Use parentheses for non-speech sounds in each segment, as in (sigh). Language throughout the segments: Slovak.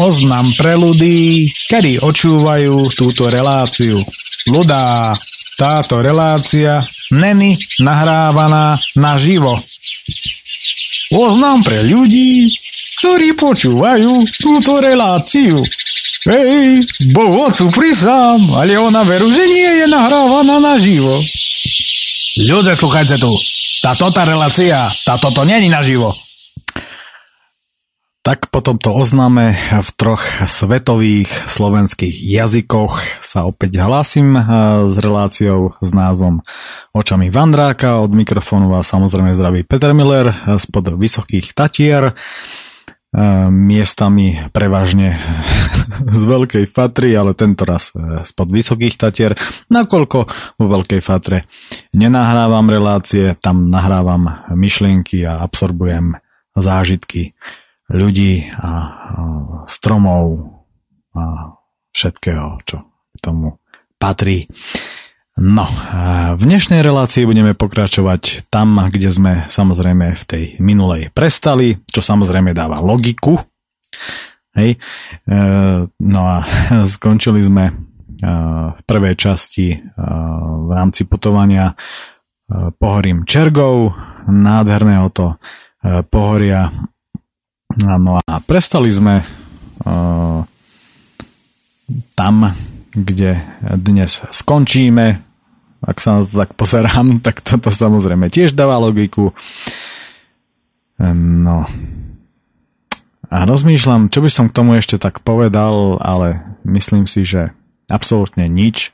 oznam pre ľudí, kedy očúvajú túto reláciu. Ľudá, táto relácia není nahrávaná naživo. Oznam pre ľudí, ktorí počúvajú túto reláciu. Hej, Bohu otcu prisám, ale ona veru, že nie je nahrávaná naživo. Ľudia, sluchajte tu. Táto tá relácia, táto to není naživo. Tak po tomto oznáme v troch svetových slovenských jazykoch. Sa opäť hlásim eh, s reláciou s názvom Očami Vandráka. Od mikrofónu vás samozrejme zdraví Peter Miller spod Vysokých Tatier. Miestami prevažne (laughs) z Veľkej Fatry, ale tento raz spod Vysokých Tatier, nakoľko vo Veľkej Fatre nenahrávam relácie, tam nahrávam myšlienky a absorbujem zážitky ľudí a stromov a všetkého, čo k tomu patrí. No, v dnešnej relácii budeme pokračovať tam, kde sme samozrejme v tej minulej prestali, čo samozrejme dáva logiku. Hej. E, no a (laughs) skončili sme e, v prvej časti e, v rámci putovania pohorím Čergov, nádherného to pohoria. No a prestali sme tam, kde dnes skončíme, ak sa na to tak pozerám, (laughs) tak toto samozrejme tiež dáva logiku. No. A rozmýšľam, čo by som k tomu ešte tak povedal, ale myslím si, že absolútne nič.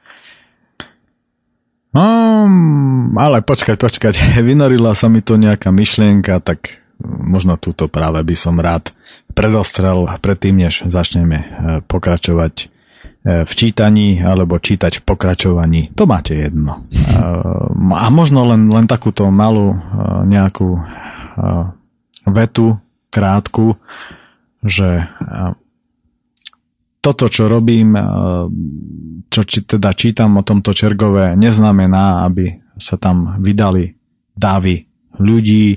No, ale počkať, počkať, (laughs) vynorila sa mi to nejaká myšlienka, tak možno túto práve by som rád predostrel predtým, než začneme eh, pokračovať E, v čítaní alebo čítať v pokračovaní. To máte jedno. E, a možno len, len takúto malú e, nejakú vetu, krátku, že toto, čo robím, čo teda čítam o tomto Čergove, neznamená, aby sa tam vydali davy ľudí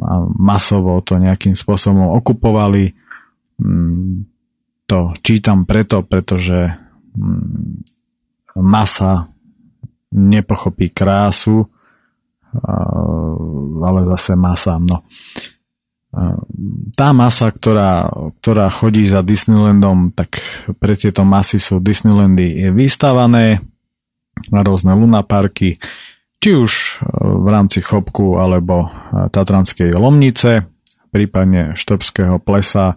a masovo to nejakým spôsobom okupovali mm, to čítam preto, pretože mm, masa nepochopí krásu, ale zase masa. No. Tá masa, ktorá, ktorá chodí za Disneylandom, tak pre tieto masy sú Disneylandy vystavané rôzne lunaparky, či už e, v rámci Chopku alebo Tatranskej Lomnice, prípadne Štrbského plesa,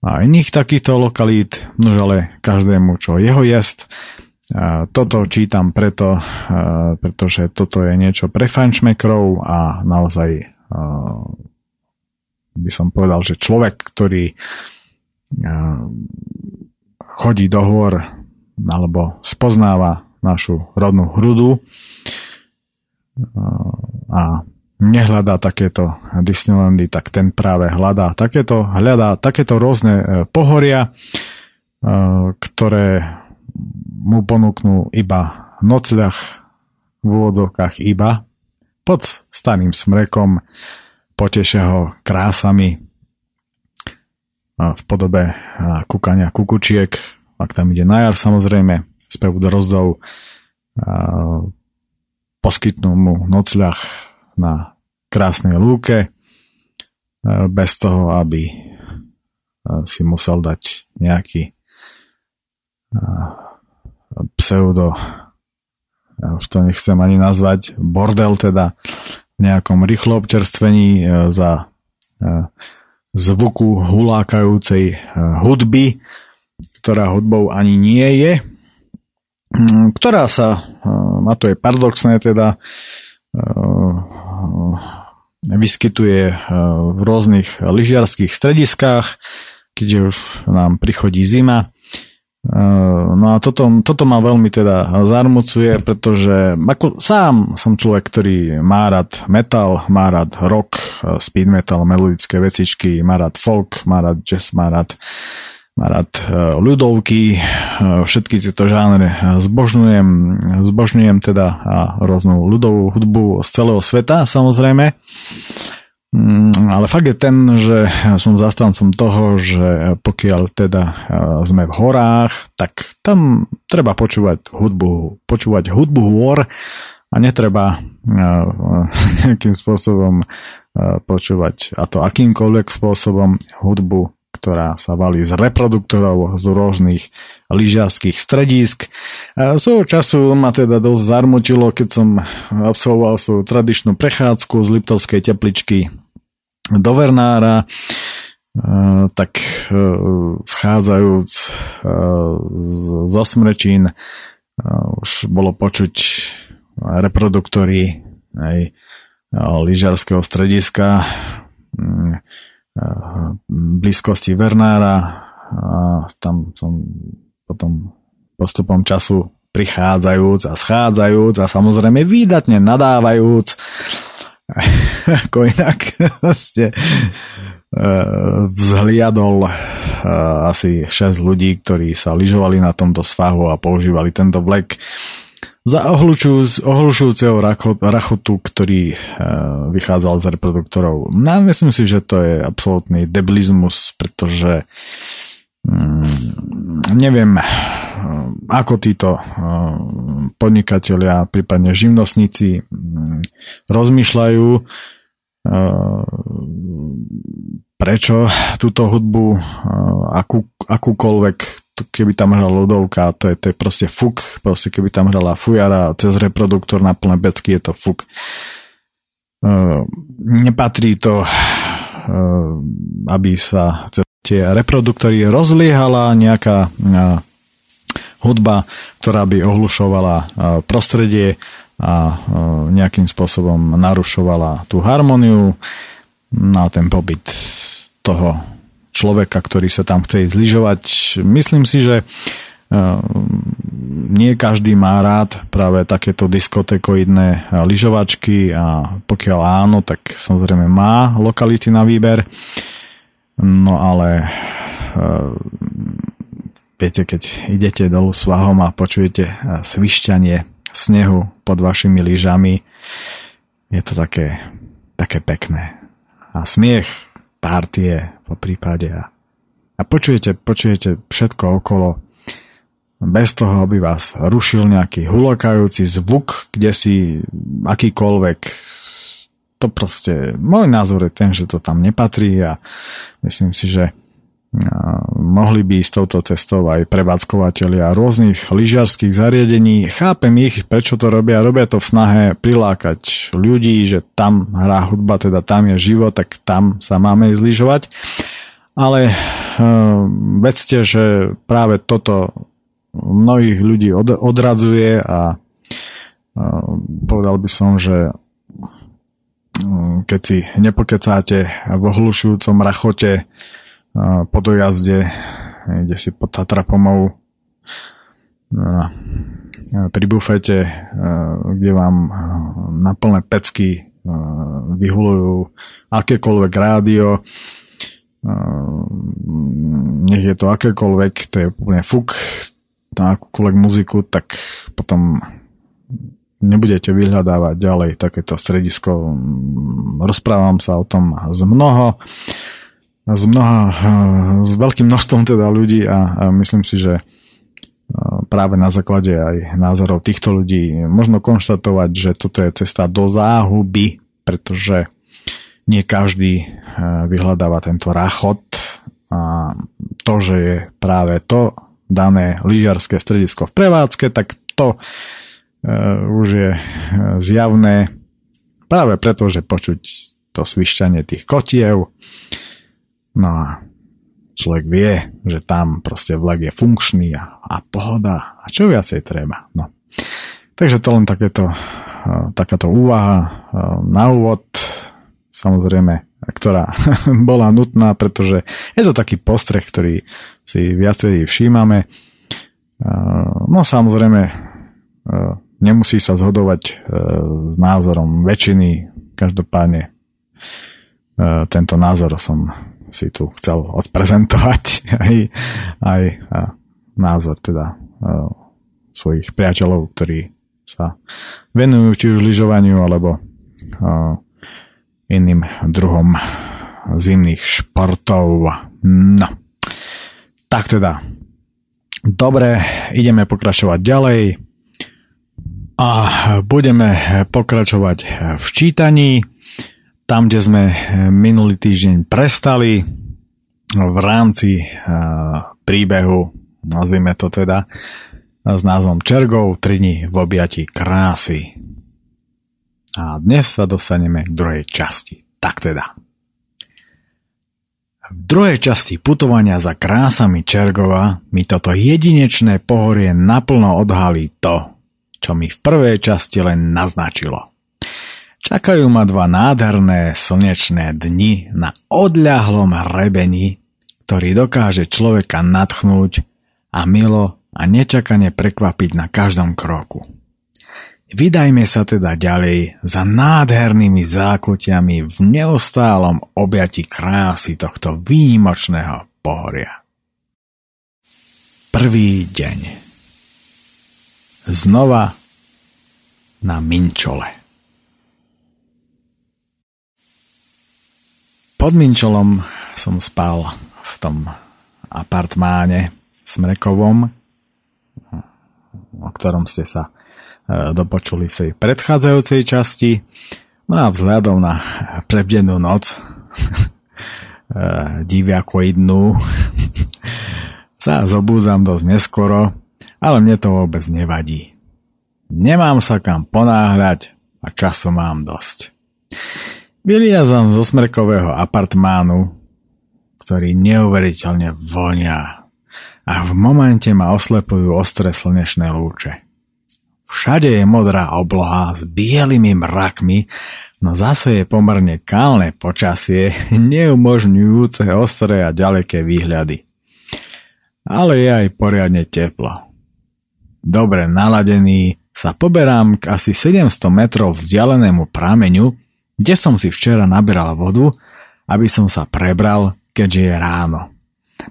a iných takýchto lokalít, nož ale každému, čo jeho jest. A toto čítam preto, pretože toto je niečo pre fanšmekrov a naozaj by som povedal, že človek, ktorý chodí do hôr alebo spoznáva našu rodnú hrudu a nehľadá takéto Disneylandy, tak ten práve hľadá takéto, hľadá takéto rôzne e, pohoria, e, ktoré mu ponúknú iba nocľah v úvodzovkách iba pod starým smrekom potešia ho krásami e, v podobe kúkania kukučiek, ak tam ide na jar samozrejme, spev drozdov, poskytnú mu nocľah na krásnej lúke, e, bez toho, aby e, si musel dať nejaký e, pseudo, ja už to nechcem ani nazvať, bordel teda, v nejakom rýchlo občerstvení za zvuku hulákajúcej hudby, ktorá hudbou ani nie je, ktorá sa, a to je paradoxné teda, vyskytuje eh, v rôznych lyžiarských strediskách, keďže už nám prichodí zima. No a toto, toto ma veľmi teda zarmucuje, pretože ako sám som človek, ktorý má rád metal, má rád rock, speed metal, melodické vecičky, má rád folk, má rád jazz, má rád má rád ľudovky, všetky tieto žánre zbožňujem, zbožňujem teda a rôznu ľudovú hudbu z celého sveta samozrejme. Mm, ale fakt je ten, že som zastancom toho, že pokiaľ teda e, sme v horách, tak tam treba počúvať hudbu, počúvať hudbu hôr a netreba e, nejakým spôsobom e, počúvať, a to akýmkoľvek spôsobom, hudbu, ktorá sa valí z reproduktorov z rôznych lyžiarských stredísk. Svojho času ma teda dosť zarmutilo, keď som absolvoval svoju tradičnú prechádzku z Liptovskej tepličky do Vernára, tak schádzajúc zo Smrečín už bolo počuť reproduktory aj lyžiarského strediska blízkosti Vernára tam som potom postupom času prichádzajúc a schádzajúc a samozrejme výdatne nadávajúc. (laughs) Ako inak ste vzhliadol asi 6 ľudí, ktorí sa lyžovali na tomto svahu a používali tento vlek za ohlušujúceho rachotu, ktorý vychádzal z reproduktorov. No, myslím si, že to je absolútny debilizmus, pretože mm, neviem, ako títo podnikatelia, prípadne živnostníci mm, rozmýšľajú, prečo túto hudbu, akú, akúkoľvek, keby tam hrala ľudovka, to je, to je proste fuk, proste keby tam hrala fujara cez reproduktor na plné becky, je to fuk. Nepatrí to, aby sa cez tie reproduktory rozliehala nejaká hudba, ktorá by ohlušovala prostredie a nejakým spôsobom narušovala tú harmóniu na ten pobyt toho človeka, ktorý sa tam chce zlyžovať. Myslím si, že nie každý má rád práve takéto diskotekoidné lyžovačky a pokiaľ áno, tak samozrejme má lokality na výber. No ale Viete, keď idete dolu svahom a počujete eh, svišťanie snehu pod vašimi lyžami, je to také, také pekné. A smiech, partie po prípade. A, a počujete, počujete všetko okolo bez toho, aby vás rušil nejaký hulokajúci zvuk, kde si akýkoľvek. To proste, môj názor je ten, že to tam nepatrí a myslím si, že mohli by ísť touto cestou aj prevádzkovateľia rôznych lyžiarských zariadení. Chápem ich, prečo to robia. Robia to v snahe prilákať ľudí, že tam hrá hudba, teda tam je život, tak tam sa máme zlyžovať. Ale uh, vedzte, že práve toto mnohých ľudí od, odradzuje a uh, povedal by som, že keď si nepokecáte v ohlušujúcom rachote po dojazde, ide si pod Tatrapomou pri bufete, kde vám na plné pecky vyhulujú akékoľvek rádio, nech je to akékoľvek, to je úplne fuk na akúkoľvek muziku, tak potom nebudete vyhľadávať ďalej takéto stredisko. Rozprávam sa o tom z mnoho s, mnoha, s veľkým množstvom teda ľudí a, myslím si, že práve na základe aj názorov týchto ľudí možno konštatovať, že toto je cesta do záhuby, pretože nie každý vyhľadáva tento rachot. A to, že je práve to dané lyžiarské stredisko v prevádzke, tak to už je zjavné práve preto, že počuť to svišťanie tých kotiev, No a človek vie, že tam proste vlek je funkčný a, a pohoda a čo viacej treba. No. Takže to len takéto, takáto úvaha na úvod, samozrejme, ktorá (laughs) bola nutná, pretože je to taký postreh, ktorý si viacej všímame. No samozrejme, nemusí sa zhodovať s názorom väčšiny, každopádne tento názor som si tu chcel odprezentovať (laughs) aj, aj názor teda svojich priateľov, ktorí sa venujú či už lyžovaniu alebo iným druhom zimných športov. No, tak teda. Dobre, ideme pokračovať ďalej a budeme pokračovať v čítaní. Tam, kde sme minulý týždeň prestali v rámci príbehu, nazvime to teda, s názvom Čergov, 3 dní v objati krásy. A dnes sa dostaneme k druhej časti. Tak teda. V druhej časti putovania za krásami Čergova mi toto jedinečné pohorie naplno odhalí to, čo mi v prvej časti len naznačilo. Čakajú ma dva nádherné slnečné dni na odľahlom hrebení, ktorý dokáže človeka natchnúť a milo a nečakane prekvapiť na každom kroku. Vydajme sa teda ďalej za nádhernými zákotiami v neustálom objati krásy tohto výnimočného pohoria. Prvý deň. Znova na Minčole. Pod Minčolom som spal v tom apartmáne Smrekovom, o ktorom ste sa E, dopočuli v tej predchádzajúcej časti. No a vzhľadom na prebdenú noc, (laughs) e, diviakoidnú, (laughs) sa zobúzam dosť neskoro, ale mne to vôbec nevadí. Nemám sa kam ponáhľať a času mám dosť. Vyliazam zo smrkového apartmánu, ktorý neuveriteľne vonia a v momente ma oslepujú ostré slnečné lúče. Všade je modrá obloha s bielými mrakmi, no zase je pomerne kalné počasie, (laughs) neumožňujúce ostré a ďaleké výhľady. Ale je aj poriadne teplo. Dobre naladený sa poberám k asi 700 metrov vzdialenému prameňu, kde som si včera naberal vodu, aby som sa prebral, keďže je ráno.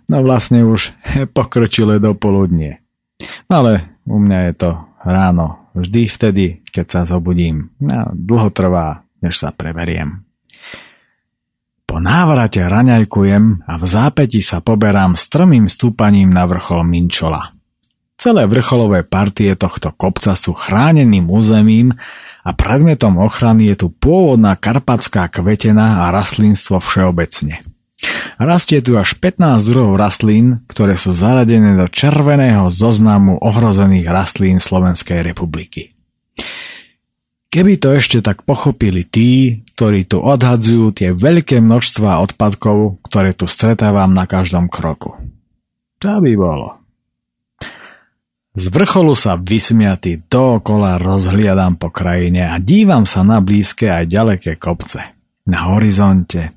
No vlastne už (laughs) pokročilé do poludnie. Ale u mňa je to ráno, vždy vtedy, keď sa zobudím. No, dlho trvá, než sa preveriem. Po návrate raňajkujem a v zápäti sa poberám strmým stúpaním na vrchol Minčola. Celé vrcholové partie tohto kopca sú chráneným územím a predmetom ochrany je tu pôvodná karpatská kvetena a rastlinstvo všeobecne. Rastie tu až 15 druhov rastlín, ktoré sú zaradené do červeného zoznamu ohrozených rastlín Slovenskej republiky. Keby to ešte tak pochopili tí, ktorí tu odhadzujú tie veľké množstva odpadkov, ktoré tu stretávam na každom kroku. To by bolo. Z vrcholu sa vysmiatý dookola rozhliadam po krajine a dívam sa na blízke aj ďaleké kopce. Na horizonte,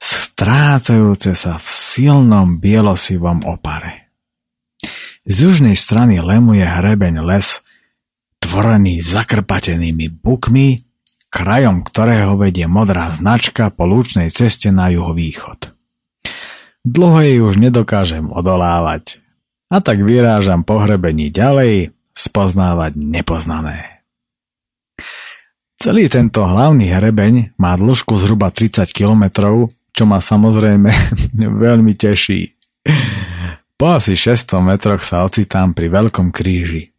strácajúce sa v silnom bielosivom opare. Z južnej strany lemuje hrebeň les, tvorený zakrpatenými bukmi, krajom ktorého vedie modrá značka po lúčnej ceste na juhovýchod. Dlho jej už nedokážem odolávať a tak vyrážam po hrebení ďalej spoznávať nepoznané. Celý tento hlavný hrebeň má dĺžku zhruba 30 kilometrov čo ma samozrejme (laughs) veľmi teší. Po asi 600 metroch sa ocitám pri Veľkom kríži.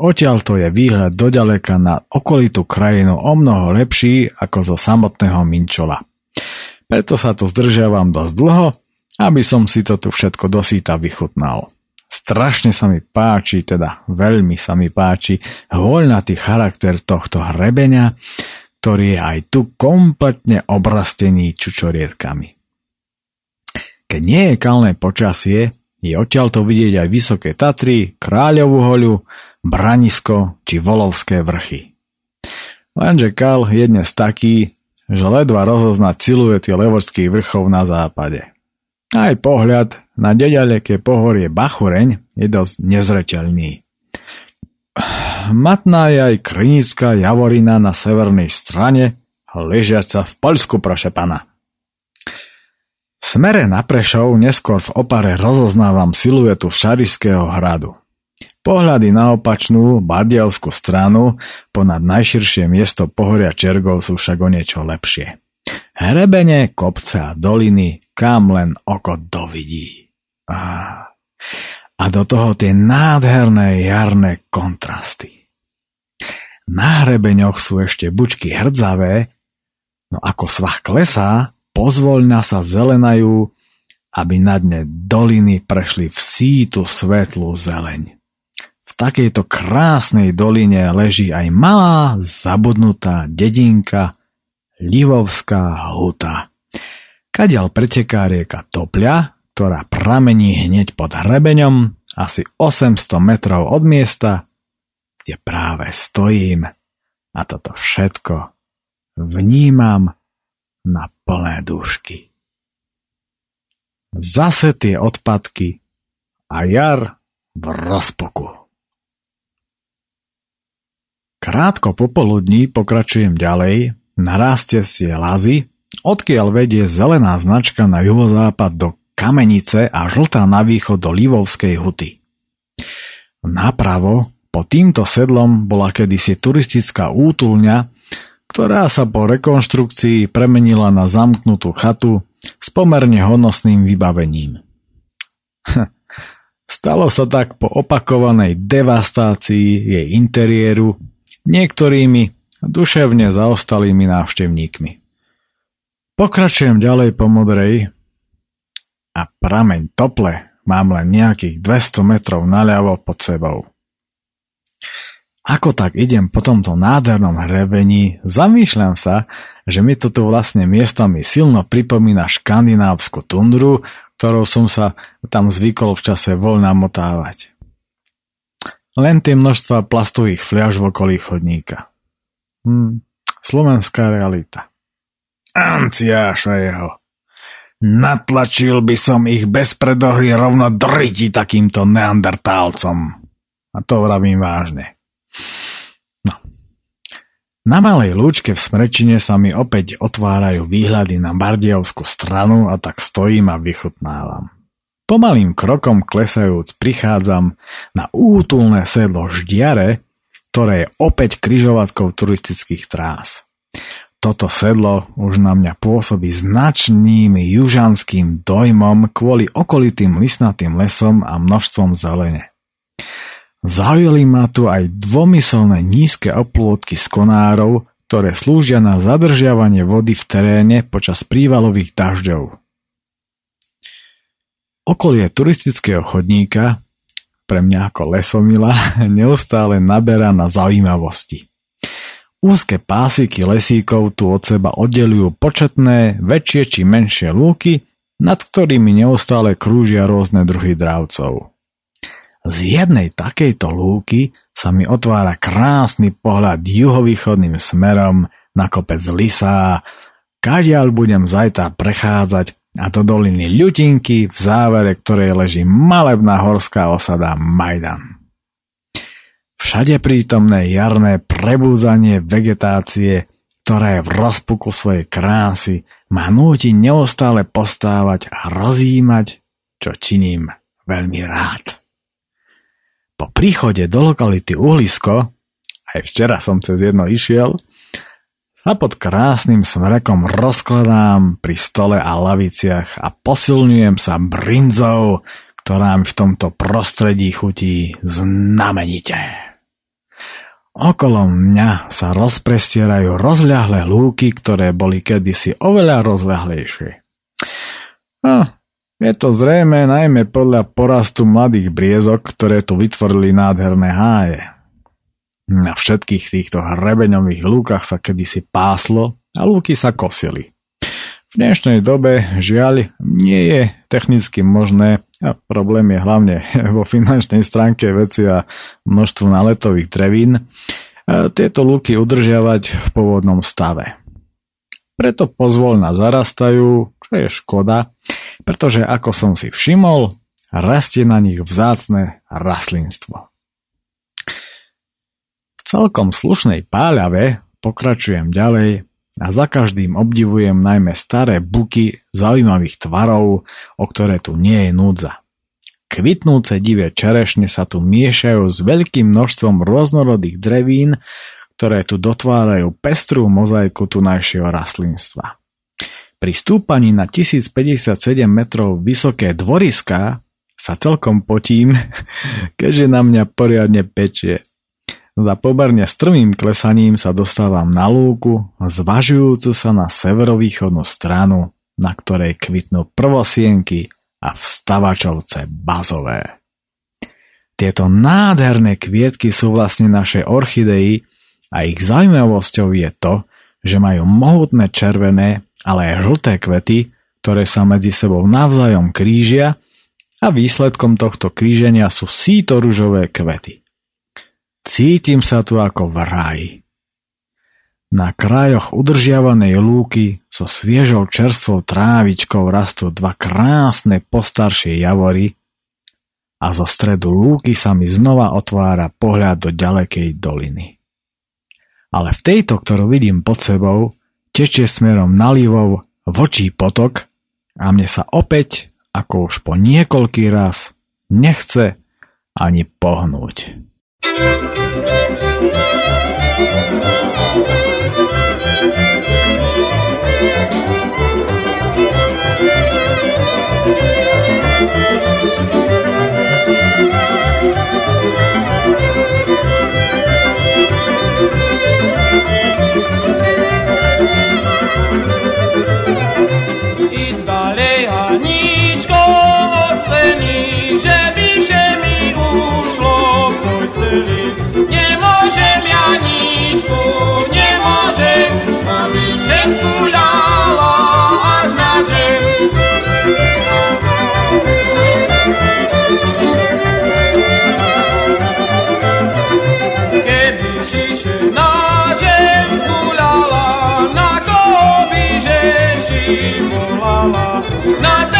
Odtiaľ to je výhľad doďaleka na okolitú krajinu o mnoho lepší ako zo samotného Minčola. Preto sa tu zdržiavam dosť dlho, aby som si to tu všetko dosýta vychutnal. Strašne sa mi páči, teda veľmi sa mi páči, voľnatý charakter tohto hrebenia, ktorý je aj tu kompletne obrastený čučorietkami. Keď nie je kalné počasie, je odtiaľto vidieť aj Vysoké Tatry, Kráľovú hoľu, Branisko či Volovské vrchy. Lenže kal je dnes taký, že ledva rozoznať siluety levorských vrchov na západe. Aj pohľad na dedaleké pohorie Bachureň je dosť nezreteľný. Matná je aj Krinická Javorina na severnej strane, ležiaca v Poľsku, proše pana. V smere na Prešov neskôr v opare rozoznávam siluetu Šarišského hradu. Pohľady na opačnú, Bardiavskú stranu, ponad najširšie miesto pohoria Čergov sú však o niečo lepšie. Hrebene, kopce a doliny, kam len oko dovidí. A do toho tie nádherné jarné kontrasty. Na hrebeňoch sú ešte bučky hrdzavé, no ako svah klesá, pozvoľna sa zelenajú, aby na dne doliny prešli v sítu svetlú zeleň. V takejto krásnej doline leží aj malá, zabudnutá dedinka Livovská huta. Kadiaľ preteká rieka Topľa, ktorá pramení hneď pod hrebeňom, asi 800 metrov od miesta, kde práve stojím a toto všetko vnímam na plné dúšky. Zase tie odpadky a jar v rozpoku. Krátko popoludní pokračujem ďalej na ráste si lazy, odkiaľ vedie zelená značka na juhozápad do Kamenice a žltá na východ do Livovskej huty. Napravo po týmto sedlom bola kedysi turistická útulňa, ktorá sa po rekonštrukcii premenila na zamknutú chatu s pomerne honosným vybavením. (laughs) Stalo sa tak po opakovanej devastácii jej interiéru niektorými duševne zaostalými návštevníkmi. Pokračujem ďalej po modrej a prameň tople mám len nejakých 200 metrov naľavo pod sebou. Ako tak idem po tomto nádhernom hrebení, zamýšľam sa, že mi to tu vlastne miestami silno pripomína škandinávsku tundru, ktorou som sa tam zvykol v čase voľna motávať. Len tie množstva plastových fľaž v okolí chodníka. Hmm, slovenská realita. Anciáša jeho. Natlačil by som ich bez predohry rovno driti takýmto neandertálcom. A to vravím vážne. No. Na malej lúčke v Smrečine sa mi opäť otvárajú výhľady na Bardiovskú stranu a tak stojím a vychutnávam. Pomalým krokom klesajúc prichádzam na útulné sedlo Ždiare, ktoré je opäť kryžovatkou turistických trás. Toto sedlo už na mňa pôsobí značným južanským dojmom kvôli okolitým lisnatým lesom a množstvom zelene. Zaujali ma tu aj dvomyselné nízke oplôdky z konárov, ktoré slúžia na zadržiavanie vody v teréne počas prívalových dažďov. Okolie turistického chodníka pre mňa ako lesomila (laughs) neustále naberá na zaujímavosti. Úzke pásiky lesíkov tu od seba oddelujú početné, väčšie či menšie lúky, nad ktorými neustále krúžia rôzne druhy dravcov. Z jednej takejto lúky sa mi otvára krásny pohľad juhovýchodným smerom na kopec Lisá, kadiaľ budem zajtra prechádzať a do doliny Ľutinky, v závere ktorej leží malebná horská osada Majdan. Všade prítomné jarné prebúzanie vegetácie, ktorá je v rozpuku svojej krásy, ma núti neustále postávať a rozímať, čo činím veľmi rád. Po príchode do lokality Uhlisko, aj včera som cez jedno išiel, sa pod krásnym smrekom rozkladám pri stole a laviciach a posilňujem sa brinzou, ktorá mi v tomto prostredí chutí znamenite. Okolo mňa sa rozprestierajú rozľahlé lúky, ktoré boli kedysi oveľa rozľahlejšie. No, je to zrejme najmä podľa porastu mladých briezok, ktoré tu vytvorili nádherné háje. Na všetkých týchto hrebeňových lúkach sa kedysi páslo a lúky sa kosili. V dnešnej dobe žiaľ nie je technicky možné a problém je hlavne (laughs) vo finančnej stránke veci a množstvu naletových drevín tieto lúky udržiavať v pôvodnom stave. Preto pozvolna zarastajú, čo je škoda, pretože ako som si všimol, rastie na nich vzácne rastlinstvo celkom slušnej páľave pokračujem ďalej a za každým obdivujem najmä staré buky zaujímavých tvarov, o ktoré tu nie je núdza. Kvitnúce divé čerešne sa tu miešajú s veľkým množstvom rôznorodých drevín, ktoré tu dotvárajú pestrú mozaiku tunajšieho rastlinstva. Pri stúpaní na 1057 metrov vysoké dvoriska sa celkom potím, (laughs) keďže na mňa poriadne pečie. Za pomerne strmým klesaním sa dostávam na lúku, zvažujúcu sa na severovýchodnú stranu, na ktorej kvitnú prvosienky a vstavačovce bazové. Tieto nádherné kvietky sú vlastne naše orchidei a ich zaujímavosťou je to, že majú mohutné červené, ale aj žlté kvety, ktoré sa medzi sebou navzájom krížia a výsledkom tohto kríženia sú síto kvety. Cítim sa tu ako v ráji. Na krajoch udržiavanej lúky so sviežou čerstvou trávičkou rastú dva krásne postaršie javory, a zo stredu lúky sa mi znova otvára pohľad do ďalekej doliny. Ale v tejto, ktorú vidím pod sebou, tečie smerom nalivov vočí potok a mne sa opäť, ako už po niekoľký raz, nechce ani pohnúť. Thank you. not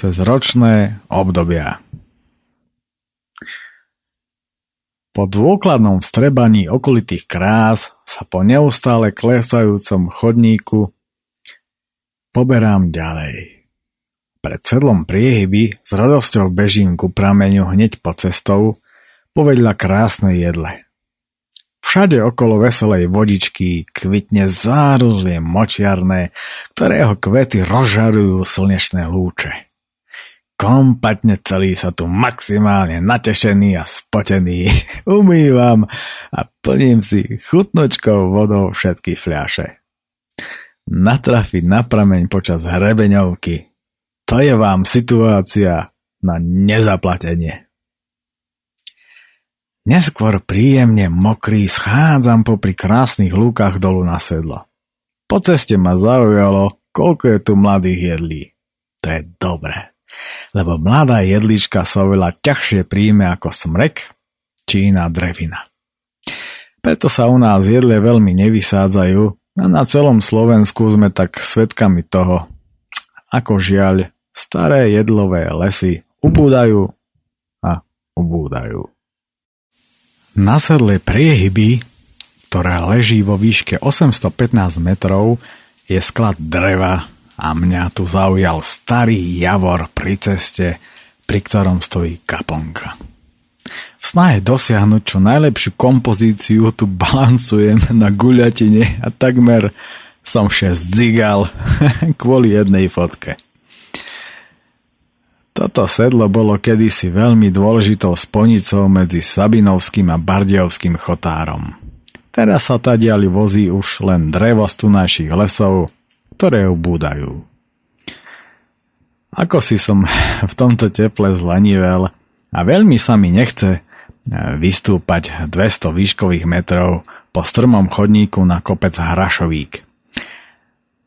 cez ročné obdobia. Po dôkladnom vstrebaní okolitých krás sa po neustále klesajúcom chodníku poberám ďalej. Pred sedlom priehyby s radosťou bežím ku prameňu hneď po cestou, povedľa krásnej jedle. Všade okolo veselej vodičky kvitne záruzlie močiarné, ktorého kvety rozžarujú slnečné lúče. Kompatne celý sa tu maximálne natešený a spotený (laughs) umývam a plním si chutnočkou vodou všetky fľaše. Natrafiť na prameň počas hrebeňovky. To je vám situácia na nezaplatenie. Neskôr príjemne mokrý schádzam popri krásnych lúkach dolu na sedlo. Po ceste ma zaujalo, koľko je tu mladých jedlí. To je dobré, lebo mladá jedlička sa oveľa ťažšie príjme ako smrek či iná drevina. Preto sa u nás jedle veľmi nevysádzajú a na celom Slovensku sme tak svetkami toho, ako žiaľ staré jedlové lesy ubúdajú a ubúdajú. Na sedle priehyby, ktorá leží vo výške 815 metrov, je sklad dreva a mňa tu zaujal starý javor pri ceste, pri ktorom stojí kaponka. V snahe dosiahnuť čo najlepšiu kompozíciu tu balansujem na guľatine a takmer som vše zdzigal (laughs) kvôli jednej fotke. Toto sedlo bolo kedysi veľmi dôležitou sponicou medzi Sabinovským a Bardiovským chotárom. Teraz sa tadiali vozí už len drevo z tunajších lesov, ktoré ubúdajú. Ako si som (laughs) v tomto teple zlenivel a veľmi sa mi nechce vystúpať 200 výškových metrov po strmom chodníku na kopec Hrašovík.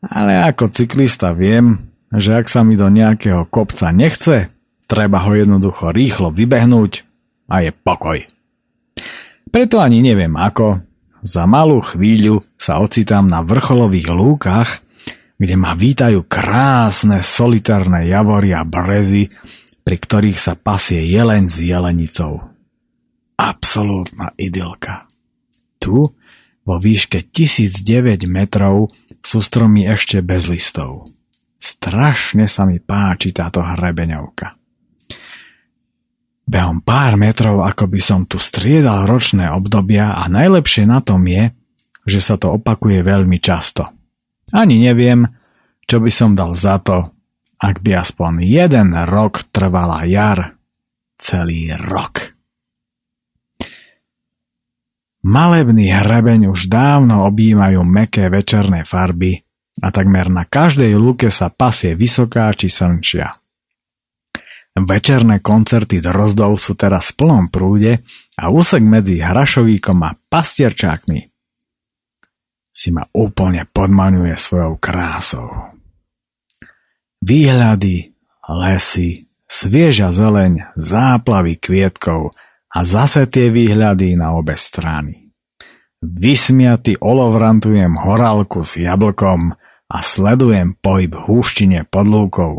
Ale ako cyklista viem, že ak sa mi do nejakého kopca nechce, treba ho jednoducho rýchlo vybehnúť a je pokoj. Preto ani neviem ako, za malú chvíľu sa ocitám na vrcholových lúkach, kde ma vítajú krásne solitárne javory a brezy, pri ktorých sa pasie jeleň s jelenicou absolútna idylka. Tu, vo výške 1009 metrov, sú stromy ešte bez listov. Strašne sa mi páči táto hrebeňovka. Behom pár metrov, ako by som tu striedal ročné obdobia a najlepšie na tom je, že sa to opakuje veľmi často. Ani neviem, čo by som dal za to, ak by aspoň jeden rok trvala jar, celý rok. Malebný hrebeň už dávno objímajú meké večerné farby a takmer na každej lúke sa pasie vysoká či slnčia. Večerné koncerty drozdov sú teraz v plnom prúde a úsek medzi Hrašovíkom a Pastierčákmi si ma úplne podmaňuje svojou krásou. Výhľady, lesy, svieža zeleň, záplavy kvietkov – a zase tie výhľady na obe strany. Vysmiaty olovrantujem horálku s jablkom a sledujem pohyb húštine pod lúkou.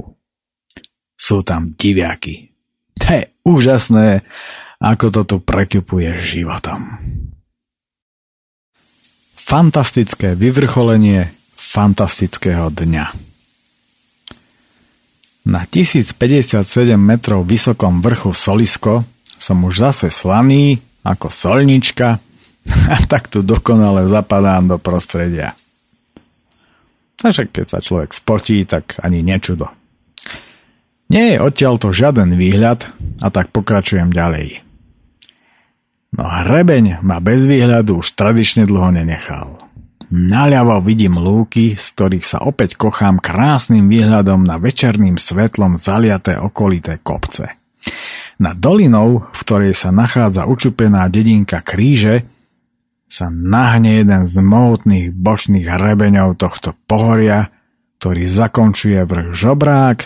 Sú tam diviaky. To je úžasné, ako to tu prekypuje životom. Fantastické vyvrcholenie fantastického dňa. Na 1057 metrov vysokom vrchu Solisko som už zase slaný, ako solnička (laughs) a tak tu dokonale zapadám do prostredia. Takže keď sa človek spotí, tak ani nečudo. Nie je odtiaľto žiaden výhľad a tak pokračujem ďalej. No hrebeň ma bez výhľadu už tradične dlho nenechal. Naľavo vidím lúky, z ktorých sa opäť kochám krásnym výhľadom na večerným svetlom zaliaté okolité kopce. Nad dolinou, v ktorej sa nachádza učupená dedinka Kríže, sa nahne jeden z mohutných bočných hrebeňov tohto pohoria, ktorý zakončuje vrch Žobrák,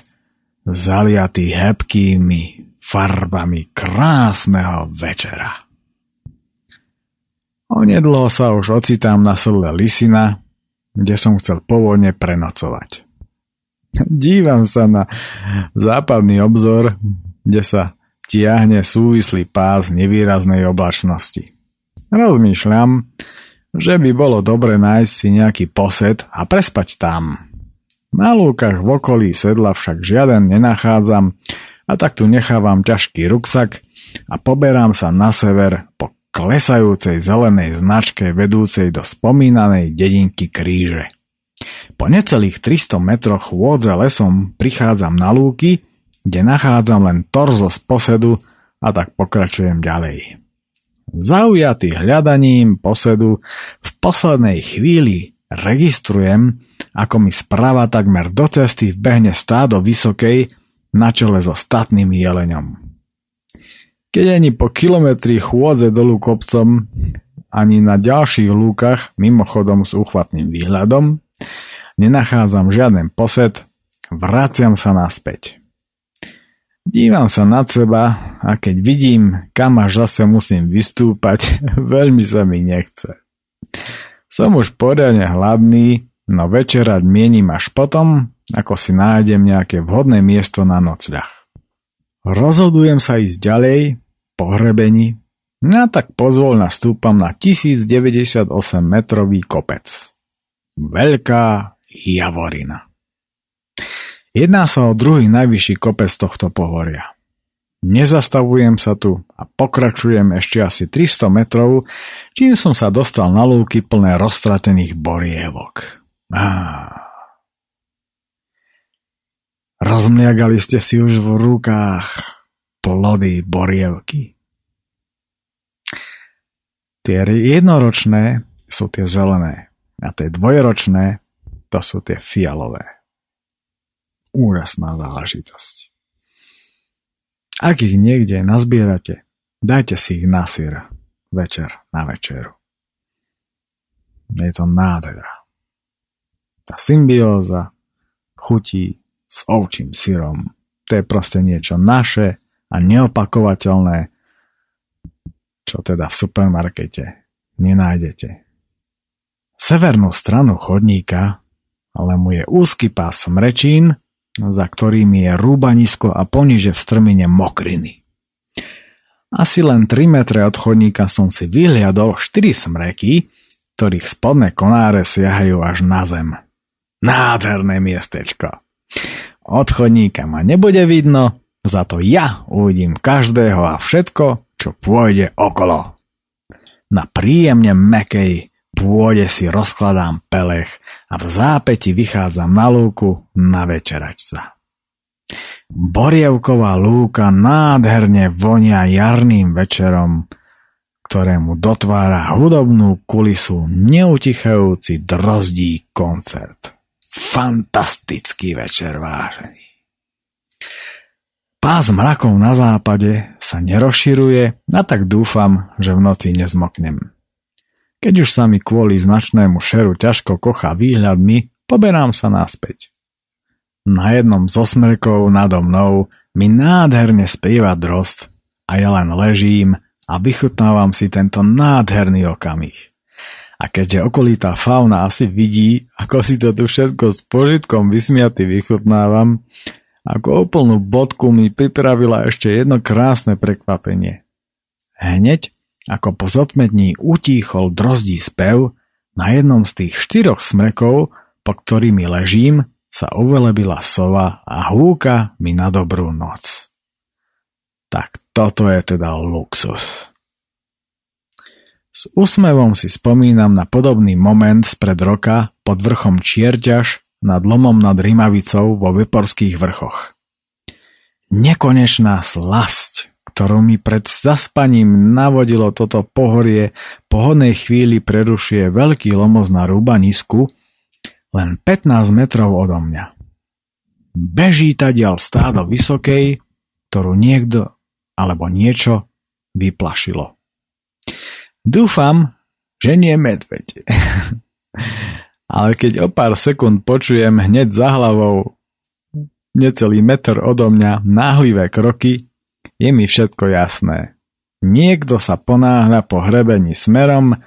zaliatý hebkými farbami krásneho večera. Onedlho sa už ocitám na srle Lisina, kde som chcel pôvodne prenocovať. Dívam sa na západný obzor, kde sa tiahne súvislý pás nevýraznej oblačnosti. Rozmýšľam, že by bolo dobre nájsť si nejaký posed a prespať tam. Na lúkach v okolí sedla však žiaden nenachádzam a tak tu nechávam ťažký ruksak a poberám sa na sever po klesajúcej zelenej značke vedúcej do spomínanej dedinky Kríže. Po necelých 300 metroch chôdze lesom prichádzam na lúky kde nachádzam len torzo z posedu a tak pokračujem ďalej. Zaujatý hľadaním posedu v poslednej chvíli registrujem, ako mi sprava takmer do cesty vbehne stádo vysokej na čele so statným jeleňom. Keď ani po kilometri chôdze dolu kopcom, ani na ďalších lúkach, mimochodom s úchvatným výhľadom, nenachádzam žiaden posed, vraciam sa naspäť. Dívam sa nad seba a keď vidím, kam až zase musím vystúpať, (laughs) veľmi sa mi nechce. Som už poriadne hladný, no večerať mienim až potom, ako si nájdem nejaké vhodné miesto na nocľah. Rozhodujem sa ísť ďalej, po hrebení, no a tak pozvolna stúpam na 1098 metrový kopec. Veľká Javorina. Jedná sa o druhý najvyšší kopec tohto pohoria. Nezastavujem sa tu a pokračujem ešte asi 300 metrov, čím som sa dostal na lúky plné roztratených borievok. Á. Rozmliagali ste si už v rukách plody borievky. Tie jednoročné sú tie zelené a tie dvojročné to sú tie fialové. Úžasná záležitosť. Ak ich niekde nazbierate, dajte si ich na sír večer na večeru. Je to nádhera. Tá symbióza chutí s ovčím syrom. To je proste niečo naše a neopakovateľné, čo teda v supermarkete nenájdete. Severnú stranu chodníka ale mu je úzky pás smrečín, za ktorými je rúbanisko a poniže v strmine mokriny. Asi len 3 metre od chodníka som si vyhliadol 4 smreky, ktorých spodné konáre siahajú až na zem. Nádherné miestečko. Od chodníka ma nebude vidno, za to ja uvidím každého a všetko, čo pôjde okolo. Na príjemne mekej pôde si rozkladám pelech a v zápäti vychádzam na lúku na večerať sa. Borievková lúka nádherne vonia jarným večerom, ktorému dotvára hudobnú kulisu neutichajúci drozdí koncert. Fantastický večer, vážený. Pás mrakov na západe sa nerozširuje a tak dúfam, že v noci nezmoknem. Keď už sa mi kvôli značnému šeru ťažko kocha výhľadmi, poberám sa naspäť. Na jednom zo smrkov nado mnou mi nádherne spieva drost a ja len ležím a vychutnávam si tento nádherný okamih. A keďže okolitá fauna asi vidí, ako si to tu všetko s požitkom vysmiaty vychutnávam, ako úplnú bodku mi pripravila ešte jedno krásne prekvapenie. Hneď ako po zotmední utíchol drozdí spev, na jednom z tých štyroch smrekov, po ktorými ležím, sa uvelebila sova a húka mi na dobrú noc. Tak toto je teda luxus. S úsmevom si spomínam na podobný moment spred roka pod vrchom Čierťaž nad lomom nad Rimavicou vo Vyporských vrchoch. Nekonečná slasť, ktorú mi pred zaspaním navodilo toto pohorie, po hodnej chvíli prerušuje veľký lomoz na rúbanisku, len 15 metrov odo mňa. Beží tadiaľ stádo vysokej, ktorú niekto alebo niečo vyplašilo. Dúfam, že nie medveď. (laughs) Ale keď o pár sekúnd počujem hneď za hlavou necelý meter odo mňa náhlivé kroky, je mi všetko jasné. Niekto sa ponáhľa po hrebení smerom,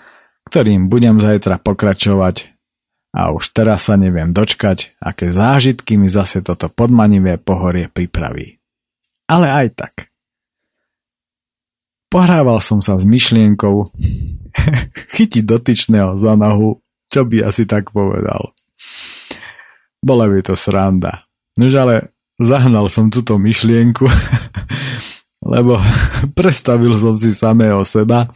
ktorým budem zajtra pokračovať a už teraz sa neviem dočkať, aké zážitky mi zase toto podmanivé pohorie pripraví. Ale aj tak. Pohrával som sa s myšlienkou (laughs) chytiť dotyčného za nohu, čo by asi tak povedal. Bola by to sranda. Nož ale zahnal som túto myšlienku (laughs) lebo (laughs) prestavil som si samého seba,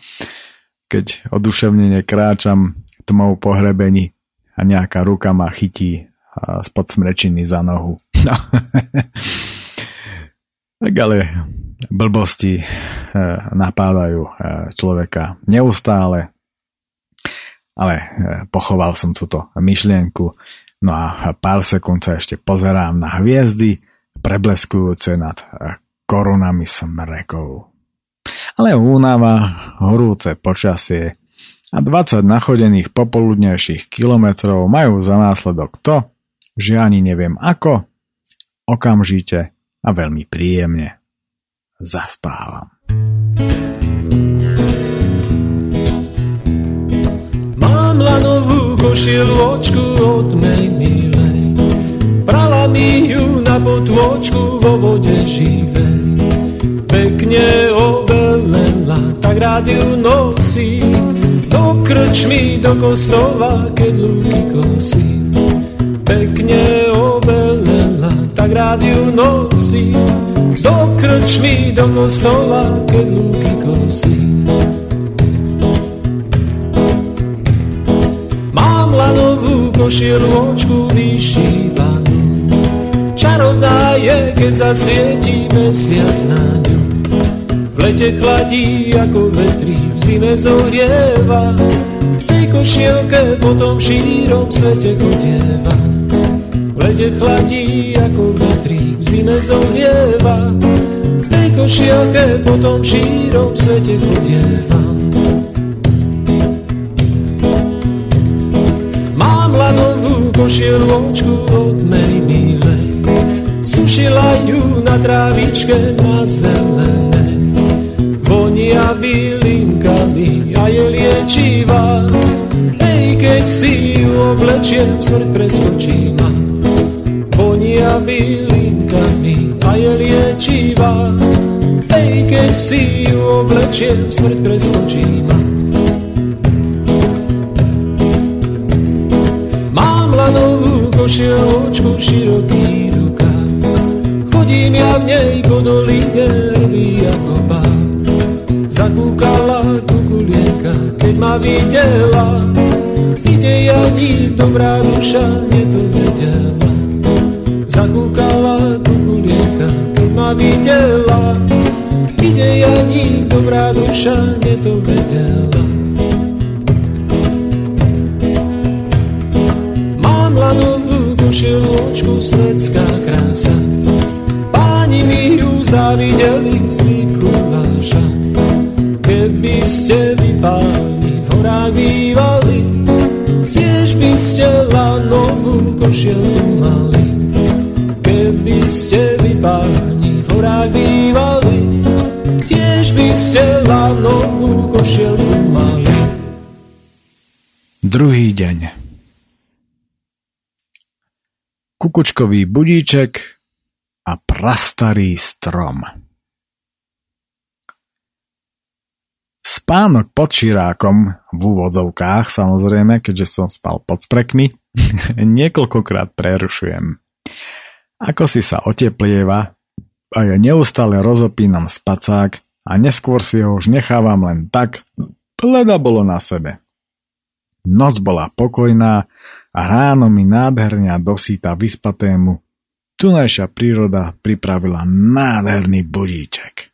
keď oduševnene kráčam tmou pohrebení a nejaká ruka ma chytí spod smrečiny za nohu. No. tak ale blbosti e, napádajú e, človeka neustále, ale e, pochoval som túto myšlienku, no a pár sekúnd sa ešte pozerám na hviezdy, prebleskujúce nad korunami smrekov. Ale únava, horúce počasie a 20 nachodených popoludnejších kilometrov majú za následok to, že ani neviem ako, okamžite a veľmi príjemne zaspávam. Mám lanovú košielu očku od mej milej, prala mi ju na potôčku vo vode živej pekne obelela, tak rád ju nosí. Do krčmy, do kostola, keď lúky kosí. Pekne obelela, tak rád ju nosí. Do krčmy, do kostola, keď lúky kosí. Mám lanovú košielu očku vyšívanú. Čarovná je, keď zasvietí mesiac na ňu lete chladí ako vetrí, v zime zohrieva. V tej košielke po tom šírom svete chodieva. V lete chladí ako vetrík, v zime zohrieva. V tej košielke po tom šírom svete chodieva. Mám lanovú košieločku od Mary Milej, sušila ju na trávičke na zelenej. Vonia bylinkami a je liečivá, hej, keď si ju oblečiem, smrť preskočí ma. Vonia bylinkami a je liečivá, hej, keď si ju oblečiem, smrť preskočí. Mám lanovú košieločku, široký rukáv, chodím ja v nej po doline, hrdý ako pán zakúkala kukulienka, keď ma videla. Ide Janík, dobrá duša, vedela. Zakúkala kukulienka, keď ma videla. Ide Janík, dobrá duša, vedela. Mám lanovú košeločku, svetská krása. Páni mi ju zavideli z Mikuláša keby ste vy páni v horách bývali, tiež by ste lanovú košielku mali. Ste vy páni v bývali, tiež by ste lanovú košielku mali. Druhý deň Kukučkový budíček a prastarý strom. Spánok pod širákom, v úvodzovkách samozrejme, keďže som spal pod sprekmi, (laughs) niekoľkokrát prerušujem. Ako si sa oteplieva a ja neustále rozopínam spacák a neskôr si ho už nechávam len tak, leda bolo na sebe. Noc bola pokojná a ráno mi nádherne dosýta vyspatému tunajšia príroda pripravila nádherný budíček.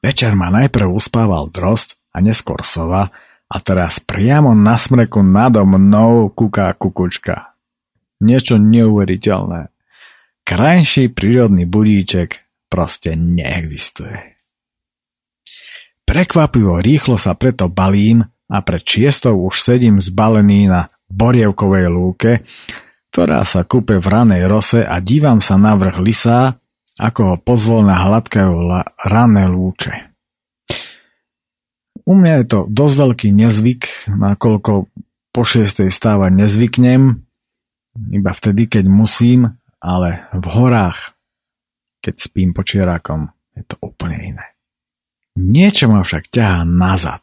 Večer ma najprv uspával drost a neskôr sova a teraz priamo na smreku nado mnou kúká kukučka. Niečo neuveriteľné. Krajší prírodný budíček proste neexistuje. Prekvapivo rýchlo sa preto balím a pred šiestou už sedím zbalený na borievkovej lúke, ktorá sa kúpe v ranej rose a dívam sa na vrch lisá, ako ho pozvolna hladkajú rané lúče. U mňa je to dosť veľký nezvyk, nakoľko po šiestej stávať nezvyknem, iba vtedy, keď musím, ale v horách, keď spím počiarákom, je to úplne iné. Niečo ma však ťahá nazad.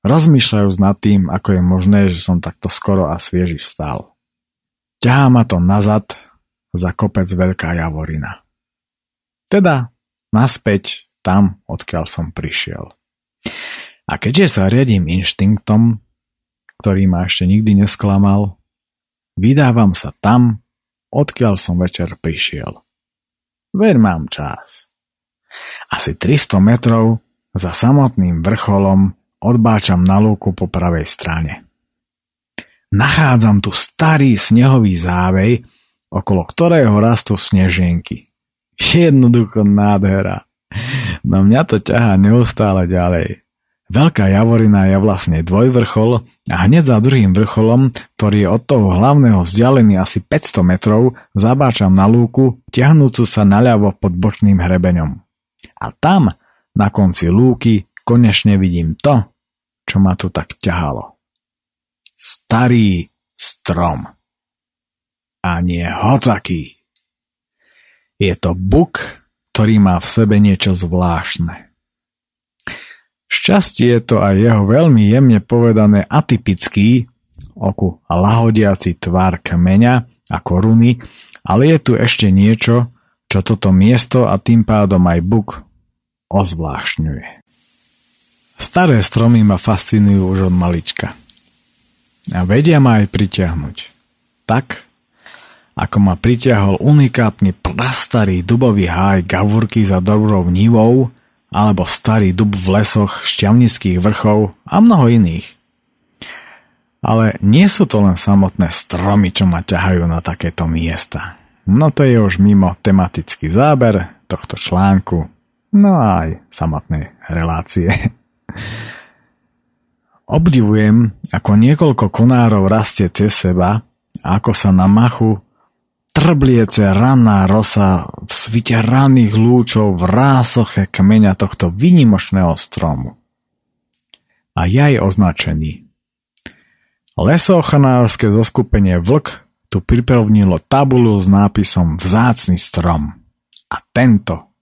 Rozmýšľajúc nad tým, ako je možné, že som takto skoro a svieži vstal. Ťahá ma to nazad za kopec Veľká Javorina. Teda naspäť tam, odkiaľ som prišiel. A keďže sa riadím inštinktom, ktorý ma ešte nikdy nesklamal, vydávam sa tam, odkiaľ som večer prišiel. Veď mám čas. Asi 300 metrov za samotným vrcholom odbáčam na lúku po pravej strane. Nachádzam tu starý snehový závej, okolo ktorého rastú snežienky. Jednoducho nádhera. No mňa to ťahá neustále ďalej. Veľká Javorina je vlastne dvojvrchol a hneď za druhým vrcholom, ktorý je od toho hlavného vzdialený asi 500 metrov, zabáčam na lúku, ťahnúcu sa naľavo pod bočným hrebeňom. A tam, na konci lúky, konečne vidím to, čo ma tu tak ťahalo. Starý strom a nie hocaký. Je to buk, ktorý má v sebe niečo zvláštne. Šťastie je to aj jeho veľmi jemne povedané atypický, oku lahodiaci tvar kmeňa a koruny, ale je tu ešte niečo, čo toto miesto a tým pádom aj buk ozvlášňuje. Staré stromy ma fascinujú už od malička. A vedia ma aj pritiahnuť. Tak, ako ma pritiahol unikátny prastarý dubový háj gavurky za dobrou nivou alebo starý dub v lesoch šťavnických vrchov a mnoho iných. Ale nie sú to len samotné stromy, čo ma ťahajú na takéto miesta. No to je už mimo tematický záber tohto článku, no aj samotnej relácie. (laughs) Obdivujem, ako niekoľko konárov rastie cez seba ako sa na machu trbliece ranná rosa v svite ranných lúčov v rásoche kmeňa tohto vynimočného stromu. A jaj označený. Lesochanárske zoskupenie Vlk tu pripravnilo tabulu s nápisom Vzácny strom. A tento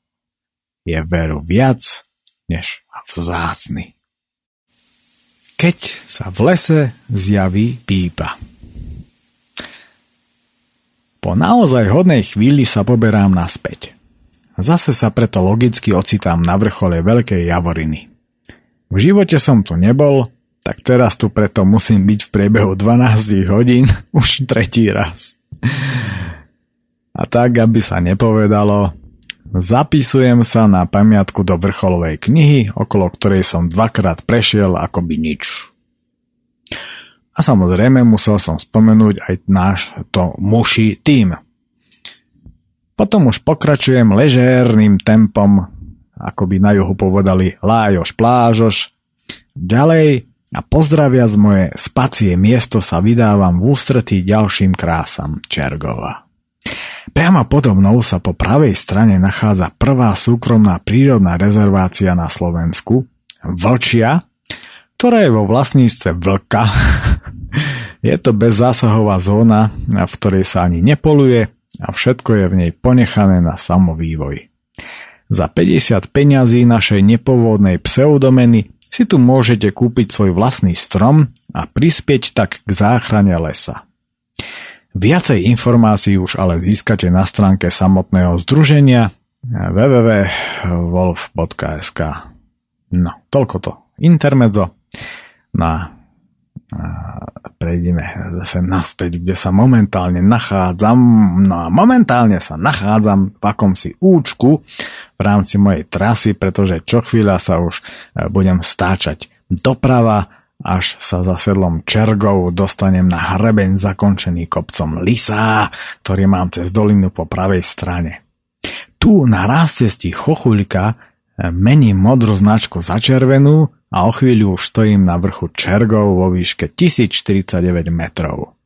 je veru viac než vzácny. Keď sa v lese zjaví pípa. Po naozaj hodnej chvíli sa poberám naspäť. Zase sa preto logicky ocitám na vrchole Veľkej Javoriny. V živote som tu nebol, tak teraz tu preto musím byť v priebehu 12 hodín (laughs) už tretí raz. A tak, aby sa nepovedalo, zapisujem sa na pamiatku do vrcholovej knihy, okolo ktorej som dvakrát prešiel akoby nič. A samozrejme musel som spomenúť aj náš to muši tým. Potom už pokračujem ležérnym tempom, ako by na juhu povedali lájoš plážoš. Ďalej a pozdravia z moje spacie miesto sa vydávam v ústretí ďalším krásam Čergova. Priamo podo mnou sa po pravej strane nachádza prvá súkromná prírodná rezervácia na Slovensku, Vlčia, ktorá je vo vlastníctve Vlka. (laughs) je to bezzásahová zóna, v ktorej sa ani nepoluje a všetko je v nej ponechané na samovývoj. Za 50 peňazí našej nepovodnej pseudomeny si tu môžete kúpiť svoj vlastný strom a prispieť tak k záchrane lesa. Viacej informácií už ale získate na stránke samotného združenia www.wolf.sk No, toľko to intermedzo. Na prejdeme zase naspäť, kde sa momentálne nachádzam. No a momentálne sa nachádzam v akomsi účku v rámci mojej trasy, pretože čo chvíľa sa už e, budem stáčať doprava, až sa za sedlom Čergov dostanem na hrebeň zakončený kopcom Lisá, ktorý mám cez dolinu po pravej strane. Tu na rástesti chochuľka e, mením modrú značku za červenú a o chvíľu už stojím na vrchu Čergov vo výške 1049 metrov.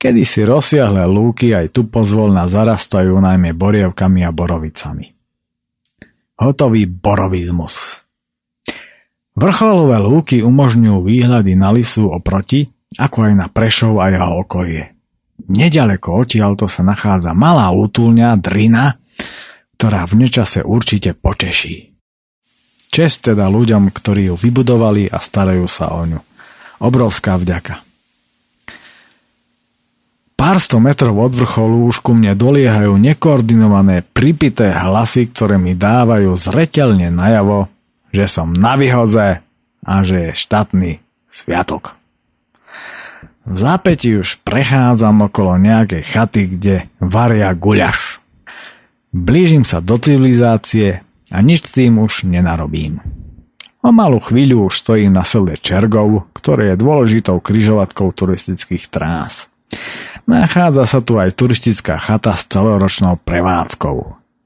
Kedy si rozsiahle lúky aj tu pozvolna zarastajú najmä borievkami a borovicami. Hotový borovizmus. Vrcholové lúky umožňujú výhľady na lisu oproti, ako aj na Prešov a jeho okolie. Nedaleko odtiaľto sa nachádza malá útulňa Drina, ktorá v nečase určite poteší. Čest teda ľuďom, ktorí ju vybudovali a starajú sa o ňu. Obrovská vďaka. Pár sto metrov od vrcholu už ku mne doliehajú nekoordinované pripité hlasy, ktoré mi dávajú zretelne najavo, že som na vyhodze a že je štátny sviatok. V zápäti už prechádzam okolo nejakej chaty, kde varia guľaš. Blížim sa do civilizácie a nič s tým už nenarobím. O malú chvíľu už stojím na selde Čergov, ktoré je dôležitou kryžovatkou turistických trás. Nachádza sa tu aj turistická chata s celoročnou prevádzkou.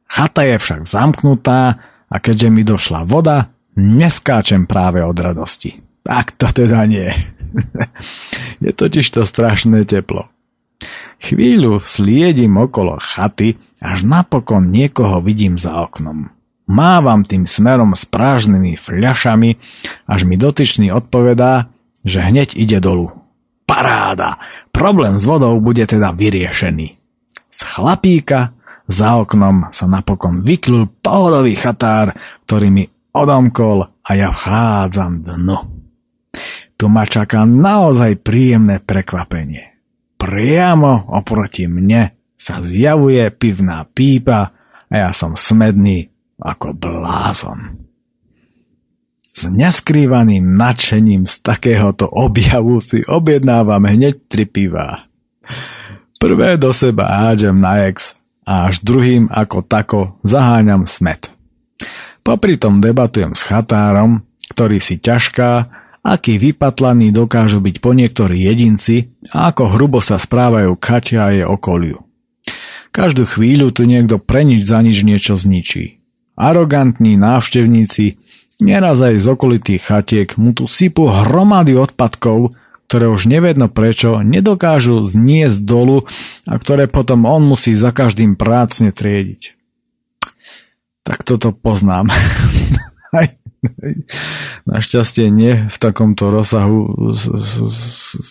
Chata je však zamknutá a keďže mi došla voda, neskáčem práve od radosti. Tak to teda nie. (laughs) je totiž to strašné teplo. Chvíľu sliedím okolo chaty, až napokon niekoho vidím za oknom. Mávam tým smerom s prážnymi fľašami, až mi dotyčný odpovedá, že hneď ide dolu. Paráda! Problém s vodou bude teda vyriešený. Z chlapíka za oknom sa napokon vyklul pohodový chatár, ktorý mi odomkol a ja vchádzam dnu. Tu ma čaká naozaj príjemné prekvapenie. Priamo oproti mne sa zjavuje pivná pípa a ja som smedný ako blázon. S neskrývaným nadšením z takéhoto objavu si objednávam hneď tri pivá. Prvé do seba hádžem na ex a až druhým ako tako zaháňam smet. Popri tom debatujem s chatárom, ktorý si ťažká, akí vypatlaní dokážu byť po niektorí jedinci a ako hrubo sa správajú Katia a jej okoliu. Každú chvíľu tu niekto pre nič za nič niečo zničí. Arogantní návštevníci, neraz aj z okolitých chatiek, mu tu sypú hromady odpadkov, ktoré už nevedno prečo nedokážu zniesť dolu a ktoré potom on musí za každým prácne triediť tak toto poznám. (laughs) Našťastie nie v takomto rozsahu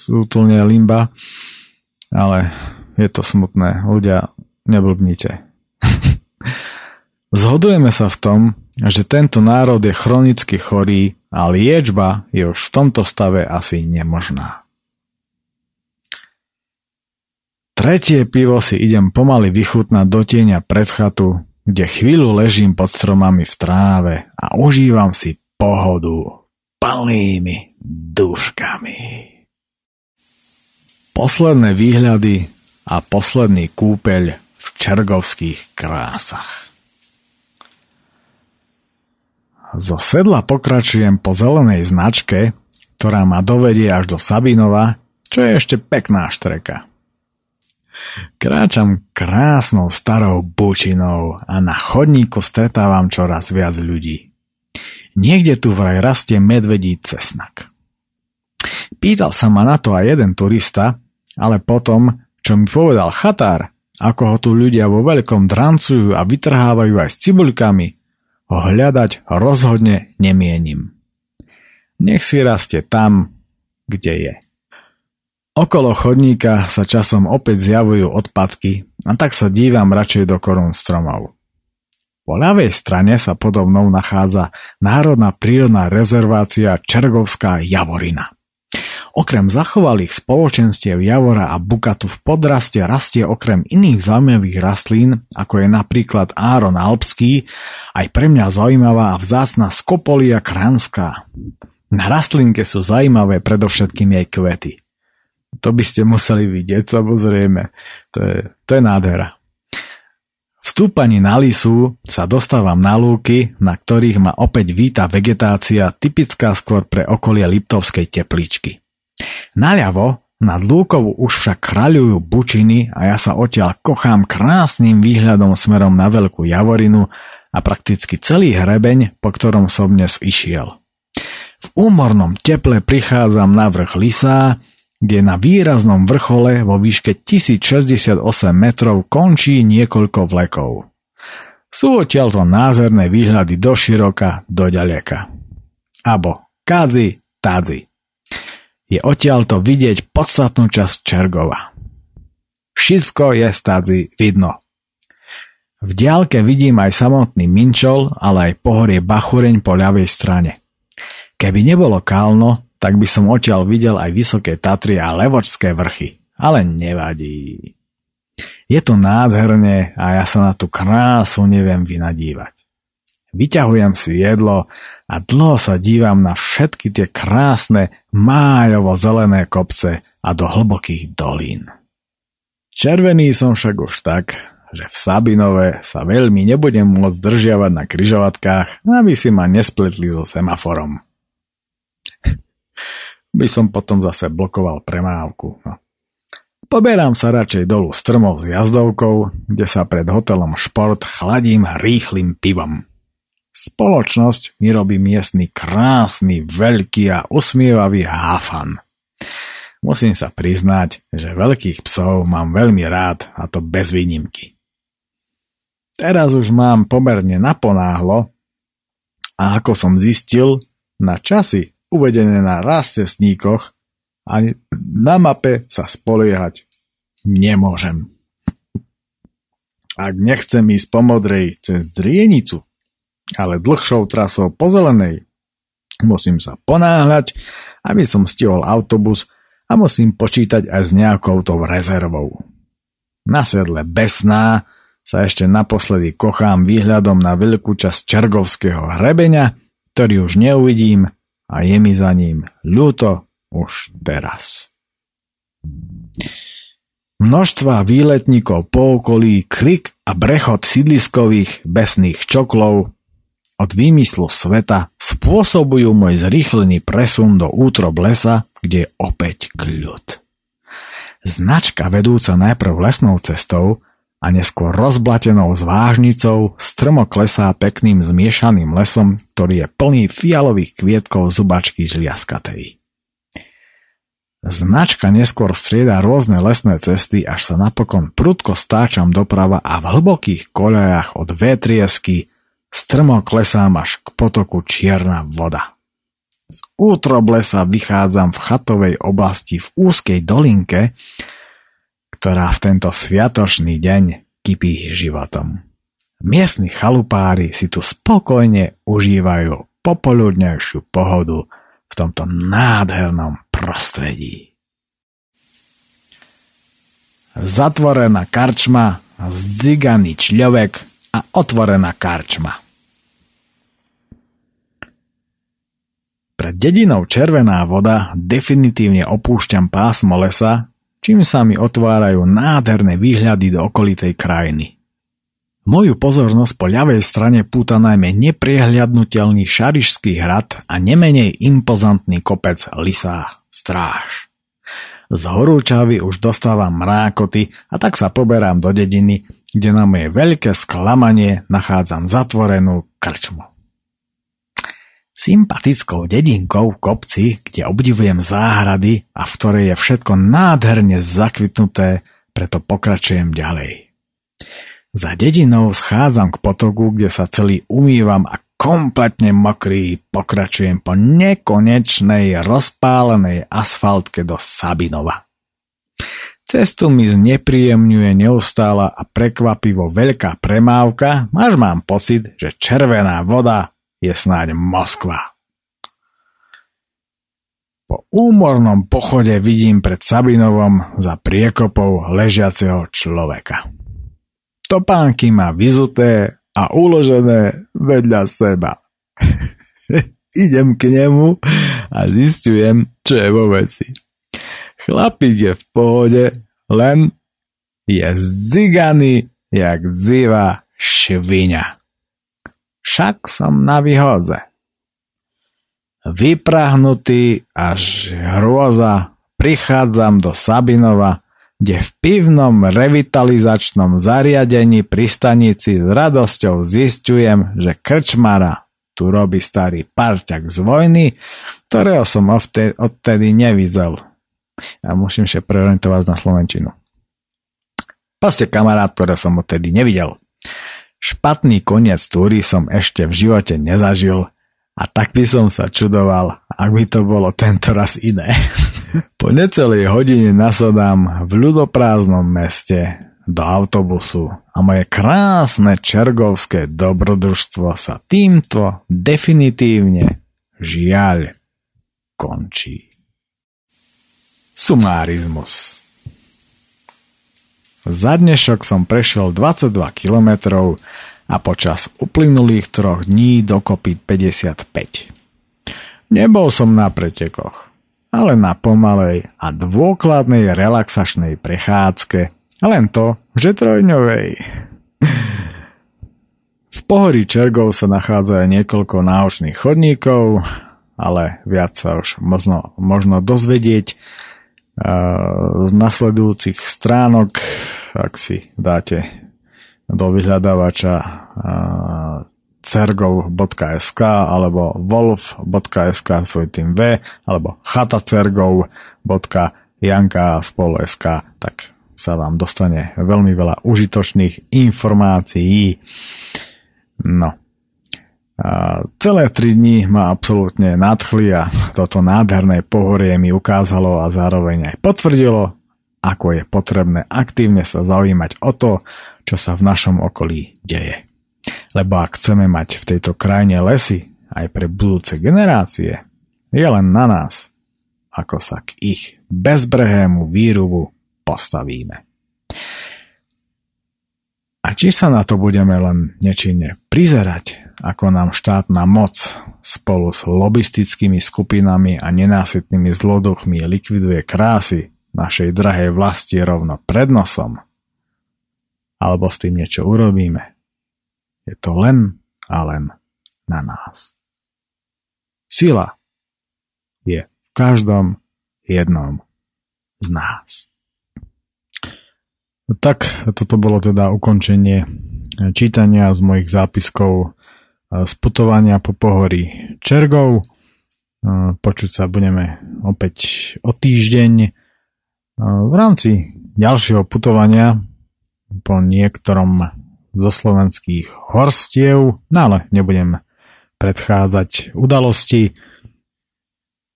útulne limba, ale je to smutné. Ľudia, neblbnite. (laughs) Zhodujeme sa v tom, že tento národ je chronicky chorý a liečba je už v tomto stave asi nemožná. Tretie pivo si idem pomaly vychutnať do tieňa pred chatu, kde chvíľu ležím pod stromami v tráve a užívam si pohodu plnými duškami. Posledné výhľady a posledný kúpeľ v čergovských krásach. Zo sedla pokračujem po zelenej značke, ktorá ma dovedie až do Sabinova, čo je ešte pekná štreka. Kráčam krásnou starou bučinou a na chodníku stretávam čoraz viac ľudí. Niekde tu vraj rastie medvedí cesnak. Pýtal sa ma na to aj jeden turista, ale potom, čo mi povedal chatár, ako ho tu ľudia vo veľkom drancujú a vytrhávajú aj s cibuľkami, hľadať rozhodne nemienim. Nech si rastie tam, kde je. Okolo chodníka sa časom opäť zjavujú odpadky a tak sa dívam radšej do korún stromov. Po ľavej strane sa podobnou nachádza Národná prírodná rezervácia Čergovská Javorina. Okrem zachovalých spoločenstiev Javora a Bukatu v podraste rastie okrem iných zaujímavých rastlín, ako je napríklad Áron Alpský, aj pre mňa zaujímavá a vzácna Skopolia kranská. Na rastlinke sú zaujímavé predovšetkým jej kvety. To by ste museli vidieť, samozrejme. To je, to je nádhera. V stúpaní na lisu sa dostávam na lúky, na ktorých ma opäť víta vegetácia typická skôr pre okolie Liptovskej tepličky. Naľavo nad lúkou už však kráľujú bučiny a ja sa odtiaľ kochám krásnym výhľadom smerom na Veľkú Javorinu a prakticky celý hrebeň, po ktorom som dnes išiel. V úmornom teple prichádzam na vrch Lisa, kde na výraznom vrchole vo výške 1068 metrov končí niekoľko vlekov. Sú odtiaľto názerné výhľady do široka, do ďaleka. Abo Kazi, Tazi. Je odtiaľto vidieť podstatnú časť Čergova. Všetko je Tazi vidno. V diálke vidím aj samotný Minčol, ale aj pohorie Bachureň po ľavej strane. Keby nebolo kálno, tak by som odtiaľ videl aj Vysoké Tatry a Levočské vrchy. Ale nevadí. Je to nádherne a ja sa na tú krásu neviem vynadívať. Vyťahujem si jedlo a dlho sa dívam na všetky tie krásne májovo-zelené kopce a do hlbokých dolín. Červený som však už tak, že v Sabinove sa veľmi nebudem môcť držiavať na kryžovatkách, aby si ma nespletli so semaforom (laughs) by som potom zase blokoval premávku. No. Poberám sa radšej dolu strmov s jazdovkou, kde sa pred hotelom Šport chladím rýchlým pivom. Spoločnosť mi robí miestny krásny, veľký a usmievavý háfan. Musím sa priznať, že veľkých psov mám veľmi rád a to bez výnimky. Teraz už mám pomerne naponáhlo a ako som zistil, na časy uvedené na raz cestníkoch a na mape sa spoliehať nemôžem. Ak nechcem ísť po modrej cez Drienicu, ale dlhšou trasou po zelenej, musím sa ponáhľať, aby som stihol autobus a musím počítať aj s nejakou tou rezervou. Na sedle Besná sa ešte naposledy kochám výhľadom na veľkú časť Čergovského hrebeňa, ktorý už neuvidím a je mi za ním ľúto už teraz. Množstva výletníkov po okolí, krik a brechot sídliskových besných čoklov, od výmyslu sveta spôsobujú môj zrýchlený presun do útrob lesa, kde je opäť kľud. Značka vedúca najprv lesnou cestou a neskôr rozblatenou zvážnicou strmo klesá pekným zmiešaným lesom, ktorý je plný fialových kvietkov zubačky žliaskatej. Značka neskôr strieda rôzne lesné cesty, až sa napokon prudko stáčam doprava a v hlbokých koľajach od vetriesky strmo klesám až k potoku čierna voda. Z útrob lesa vychádzam v chatovej oblasti v úzkej dolinke, ktorá v tento sviatočný deň kypí životom. Miestni chalupári si tu spokojne užívajú popoludnejšiu pohodu v tomto nádhernom prostredí. Zatvorená karčma, zdziganý čľovek a otvorená karčma. Pred dedinou Červená voda definitívne opúšťam pásmo lesa, čím sa mi otvárajú nádherné výhľady do okolitej krajiny. Moju pozornosť po ľavej strane púta najmä nepriehľadnutelný Šarišský hrad a nemenej impozantný kopec Lisá stráž. Z horúčavy už dostávam mrákoty a tak sa poberám do dediny, kde na moje veľké sklamanie nachádzam zatvorenú krčmu. Sympatickou dedinkou v kopci, kde obdivujem záhrady a v ktorej je všetko nádherne zakvitnuté, preto pokračujem ďalej. Za dedinou schádzam k potoku, kde sa celý umývam a kompletne mokrý pokračujem po nekonečnej rozpálenej asfaltke do Sabinova. Cestu mi znepríjemňuje neustála a prekvapivo veľká premávka, až mám pocit, že červená voda je snáď Moskva. Po úmornom pochode vidím pred Sabinovom za priekopou ležiaceho človeka. Topánky má vyzuté a uložené vedľa seba. (laughs) Idem k nemu a zistujem, čo je vo veci. Chlapík je v pohode, len je zdziganý jak dziva šviňa. Však som na výhodze. Vyprahnutý až hrôza prichádzam do Sabinova kde v pivnom revitalizačnom zariadení pri stanici s radosťou zistujem, že krčmara tu robí starý parťak z vojny, ktorého som odtedy nevidel. Ja musím sa preorientovať na Slovenčinu. Proste kamarát, ktorého som odtedy nevidel. Špatný koniec túry som ešte v živote nezažil a tak by som sa čudoval, ak by to bolo tento raz iné. (laughs) Po necelej hodine nasadám v ľudoprázdnom meste do autobusu a moje krásne čergovské dobrodružstvo sa týmto definitívne žiaľ končí. Sumárizmus Za dnešok som prešiel 22 kilometrov a počas uplynulých troch dní dokopy 55. Nebol som na pretekoch ale na pomalej a dôkladnej relaxačnej prechádzke, len to, že trojňovej. V pohorí Čergov sa nachádza aj niekoľko náučných chodníkov, ale viac sa už možno, možno dozvedieť z nasledujúcich stránok, ak si dáte do vyhľadávača cergov.sk alebo wolf.sk svoj tým V alebo chatacergov.janka.spol.sk tak sa vám dostane veľmi veľa užitočných informácií. No. A celé tri dní ma absolútne nadchli a toto nádherné pohorie mi ukázalo a zároveň aj potvrdilo, ako je potrebné aktívne sa zaujímať o to, čo sa v našom okolí deje. Lebo ak chceme mať v tejto krajine lesy aj pre budúce generácie, je len na nás, ako sa k ich bezbrehému výrubu postavíme. A či sa na to budeme len nečinne prizerať, ako nám štátna moc spolu s lobistickými skupinami a nenásytnými zloduchmi likviduje krásy našej drahej vlasti rovno pred nosom, alebo s tým niečo urobíme, je to len a len na nás. Sila je v každom jednom z nás. Tak, toto bolo teda ukončenie čítania z mojich zápiskov z putovania po pohorí Čergov. Počuť sa budeme opäť o týždeň v rámci ďalšieho putovania po niektorom zo slovenských horstiev, no ale nebudem predchádzať udalosti.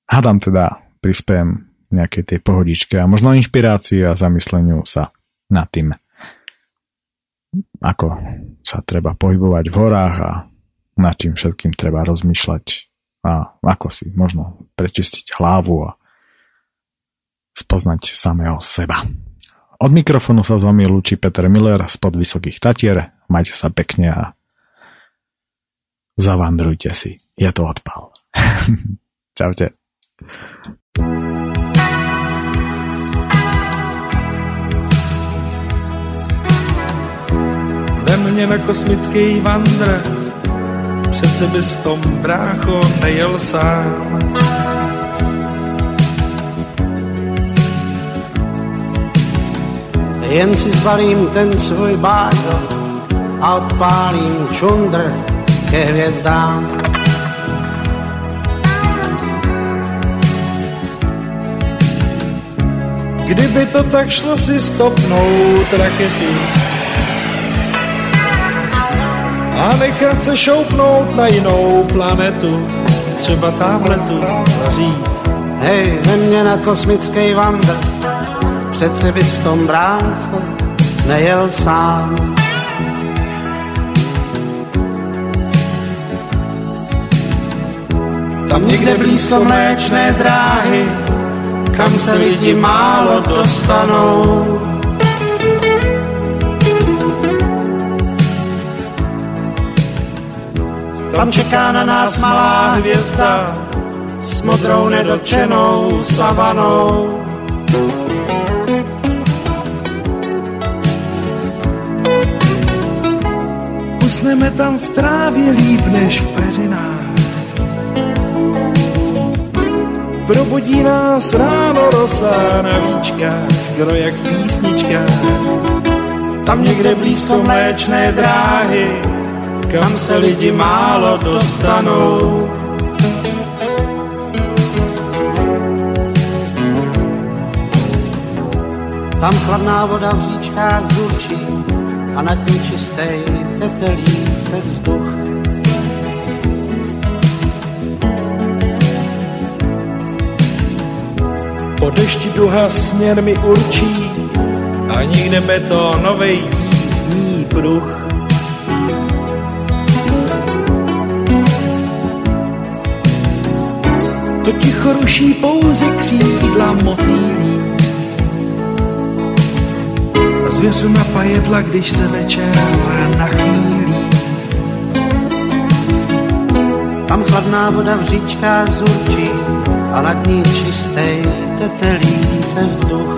Hádam teda prispiem nejakej tej pohodičke a možno inšpirácii a zamysleniu sa nad tým, ako sa treba pohybovať v horách a nad čím všetkým treba rozmýšľať a ako si možno prečistiť hlavu a spoznať samého seba. Od mikrofónu sa vami lúči Peter Miller spod Vysokých Tatier. Majte sa pekne a zavandrujte si. Je to odpal. (laughs) Čaute. Vem mě na kosmický vandr, přece bys v tom brácho nejel sám. Jen si zbalím ten svůj bážo a odpálím čundr ke hvězdám. Kdyby to tak šlo si stopnout rakety a nechat se šoupnout na jinou planetu, třeba tamhle tu říct. Hej, ve mě na kosmický vandr, přece bys v tom brácho nejel sám. Tam někde blízko mléčné dráhy, kam se lidi málo dostanou. Tam čeká na nás malá hvězda s modrou nedotčenou savanou. Usneme tam v trávě líp než v peřinách. Probudí nás ráno rosa na víčkách, skoro jak v písničkách. Tam někde blízko mléčné dráhy, kam se lidi málo dostanou. Tam chladná voda v říčkách zurčí a nad ní čistej tetelí se vzduch. Po dešti duha směr mi určí a nikde betonovej jízdní pruh. Ticho pouze křídla motýlí. A zvěřu na pajedla, když se večer nachýlí. Tam chladná voda v říčkách zurčí a nad ní čistej tetelí se vzduch.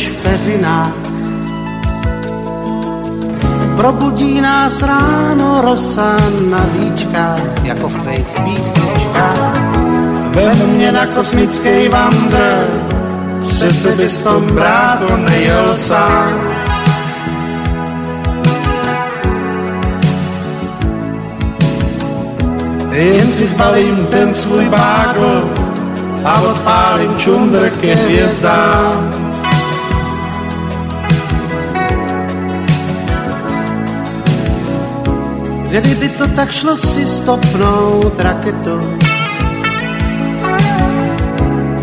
Než v peřinách. Probudí nás ráno rosa na víčkách, jako v tvých písničkách. Vem mě na kosmický vandr, přece bys tom brácho nejel sám. Jen si zbalím ten svůj bágl a odpálím čundr ke hvězdám. Kdyby to tak šlo si stopnout raketu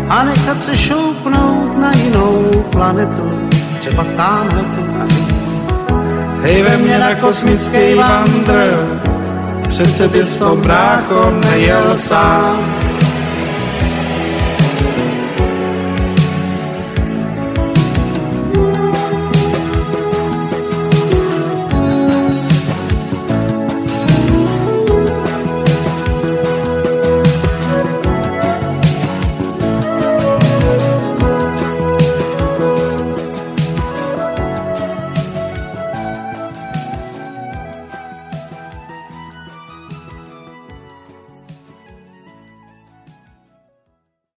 a nechat se šoupnout na jinou planetu, třeba tamhle tu a říct. Hej ve mně na kosmický vandr, přece bys v tom brácho nejel sám.